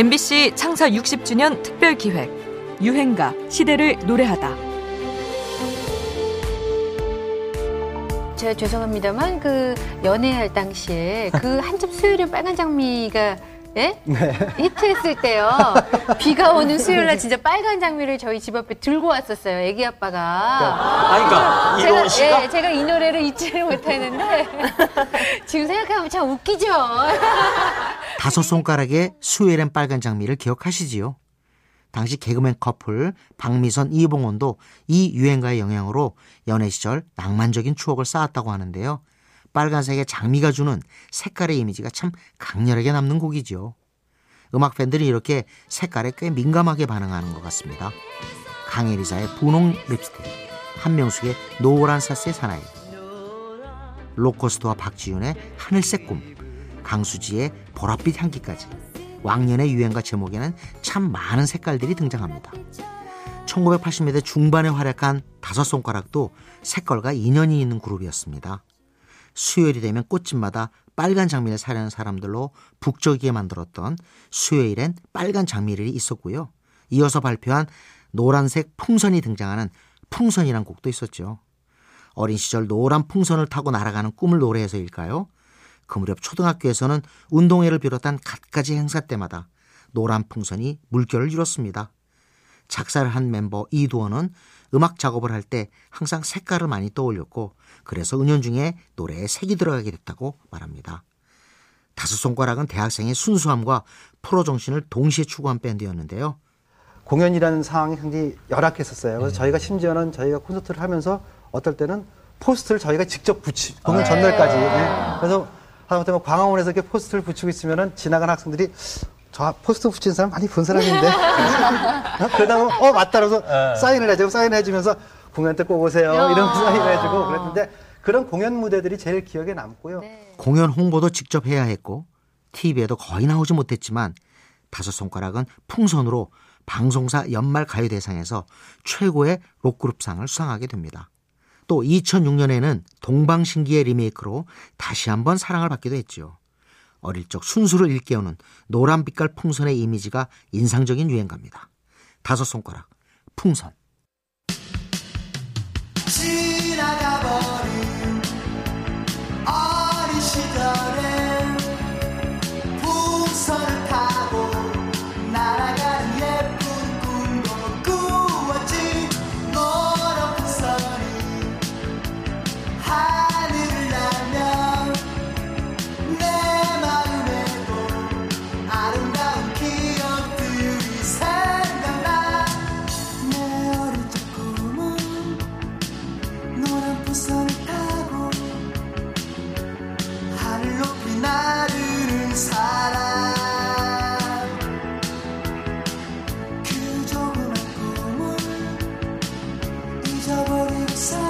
MBC 창사 60주년 특별 기획 유행가 시대를 노래하다. 제가 죄송합니다만 그 연애할 당시에 그 한참 수요일에 빨간 장미가 예? 네. 히트했을 때요. 비가 오는 수요일 날 진짜 빨간 장미를 저희 집 앞에 들고 왔었어요. 애기 아빠가. 아니, 그러니까 제가, 예, 제가 이 노래를 잊지를 못하는데 지금 생각하면 참 웃기죠. 다섯 손가락의 수혜랜 빨간 장미를 기억하시지요? 당시 개그맨 커플 박미선 이봉원도 이 유행가의 영향으로 연애 시절 낭만적인 추억을 쌓았다고 하는데요. 빨간색의 장미가 주는 색깔의 이미지가 참 강렬하게 남는 곡이지요. 음악 팬들이 이렇게 색깔에 꽤 민감하게 반응하는 것 같습니다. 강혜리사의 분홍 립스틱, 한명숙의 노란 사스의 사나이, 로코스트와 박지윤의 하늘색 꿈, 강수지의 보랏빛 향기까지 왕년의 유행가 제목에는 참 많은 색깔들이 등장합니다. 1980년대 중반에 활약한 다섯 손가락도 색깔과 인연이 있는 그룹이었습니다. 수요일이 되면 꽃집마다 빨간 장미를 사려는 사람들로 북적이게 만들었던 수요일엔 빨간 장미를 있었고요. 이어서 발표한 노란색 풍선이 등장하는 풍선이란 곡도 있었죠. 어린 시절 노란 풍선을 타고 날아가는 꿈을 노래해서일까요? 그 무렵 초등학교에서는 운동회를 비롯한 갖가지 행사 때마다 노란 풍선이 물결을 이뤘습니다. 작사를 한 멤버 이두원은 음악 작업을 할 때 항상 색깔을 많이 떠올렸고 그래서 은연중에 노래에 색이 들어가게 됐다고 말합니다. 다섯 손가락은 대학생의 순수함과 프로 정신을 동시에 추구한 밴드였는데요. 공연이라는 상황이 굉장히 열악했었어요. 그래서 저희가 심지어는 저희가 콘서트를 하면서 어떨 때는 포스터를 저희가 직접 붙이 공연 전날까지. 네. 그래서 하다못해 뭐 광화문에서 이렇게 포스터를 붙이고 있으면은 지나간 학생들이 저 포스터 붙인 사람 많이 본 사람인데. 그러다 보면 어 맞다 그래서 사인을 해주고 사인을 해주면서 공연 때 꼭 오세요 이런 사인을 해주고 그랬는데 그런 공연 무대들이 제일 기억에 남고요. 공연 홍보도 직접 해야 했고 TV에도 거의 나오지 못했지만 다섯 손가락은 풍선으로 방송사 연말 가요대상에서 최고의 록그룹상을 수상하게 됩니다. 또 2006년에는 동방신기의 리메이크로 다시 한번 사랑을 받기도 했죠. 어릴 적 순수를 일깨우는 노란 빛깔 풍선의 이미지가 인상적인 유행가입니다. 다섯 손가락, 풍선. 지나가버린 잊어버리고 산